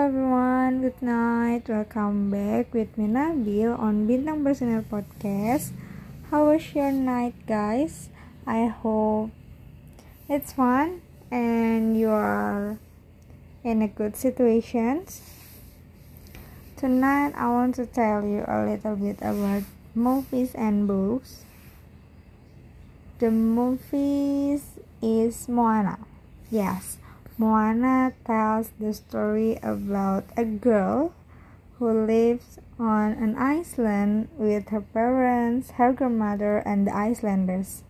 everyone, good night. Welcome back with me Nabil on Bintang Bersinar Podcast. How was your night, guys? I hope it's fun and you are in a good situation. Tonight, I want to tell you a little bit about movies and books. The movies is Moana. Yes, Moana tells the story about a girl who lives on an island with her parents, her grandmother, and the Icelanders.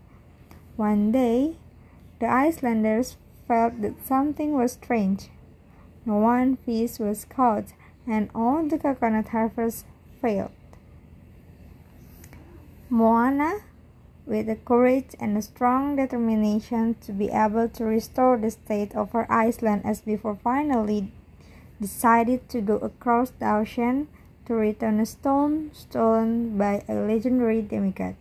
One day, the Icelanders felt that something was strange. No one fish was caught, and all the coconut harvest failed. Moana with the courage and a strong determination to be able to restore the state of her island as before finally decided to go across the ocean to return a stone stolen by a legendary demigod.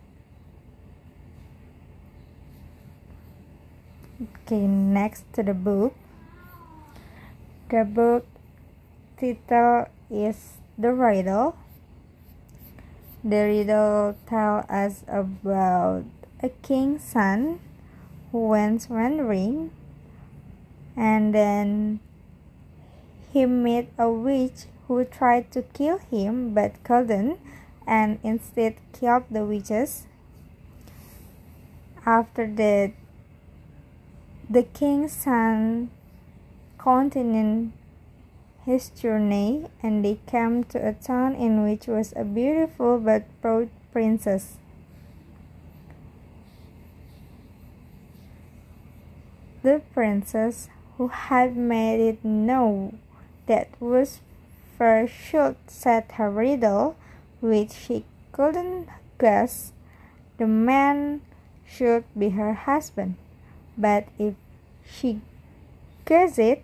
Okay, next to the book. The book title is The Riddle the riddle tells us about a king's son who went wandering and then he met a witch who tried to kill him but couldn't and instead killed the witches. After that, the king's son continued his journey, and they came to a town in which was a beautiful but proud princess. The princess, who had made it known that was first should set her riddle, which she couldn't guess, the man should be her husband. But if she guessed it,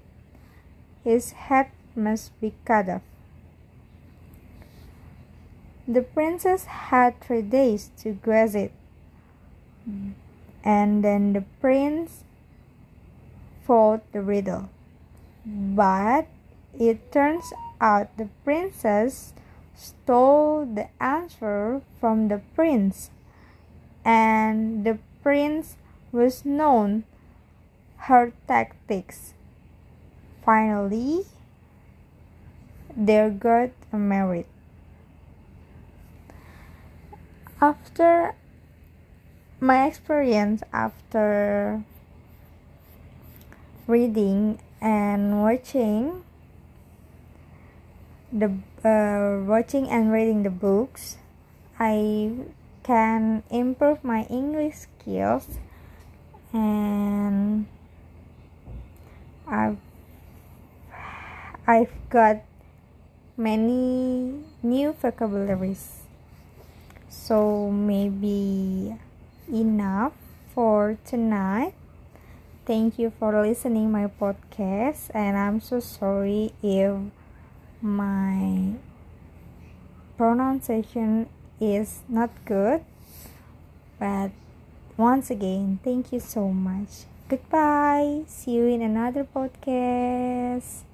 his head must be cut off. The princess had three days to guess it, and then the prince fought the riddle. But it turns out the princess stole the answer from the prince, and the prince was known her tactics. Finally, they got married. After my experience after reading and watching the uh, watching and reading the books, I can improve my English skills and I've I've got many new vocabularies. So maybe enough for tonight. Thank you for listening my podcast and I'm so sorry if my pronunciation is not good. But once again, thank you so much. Goodbye. See you in another podcast.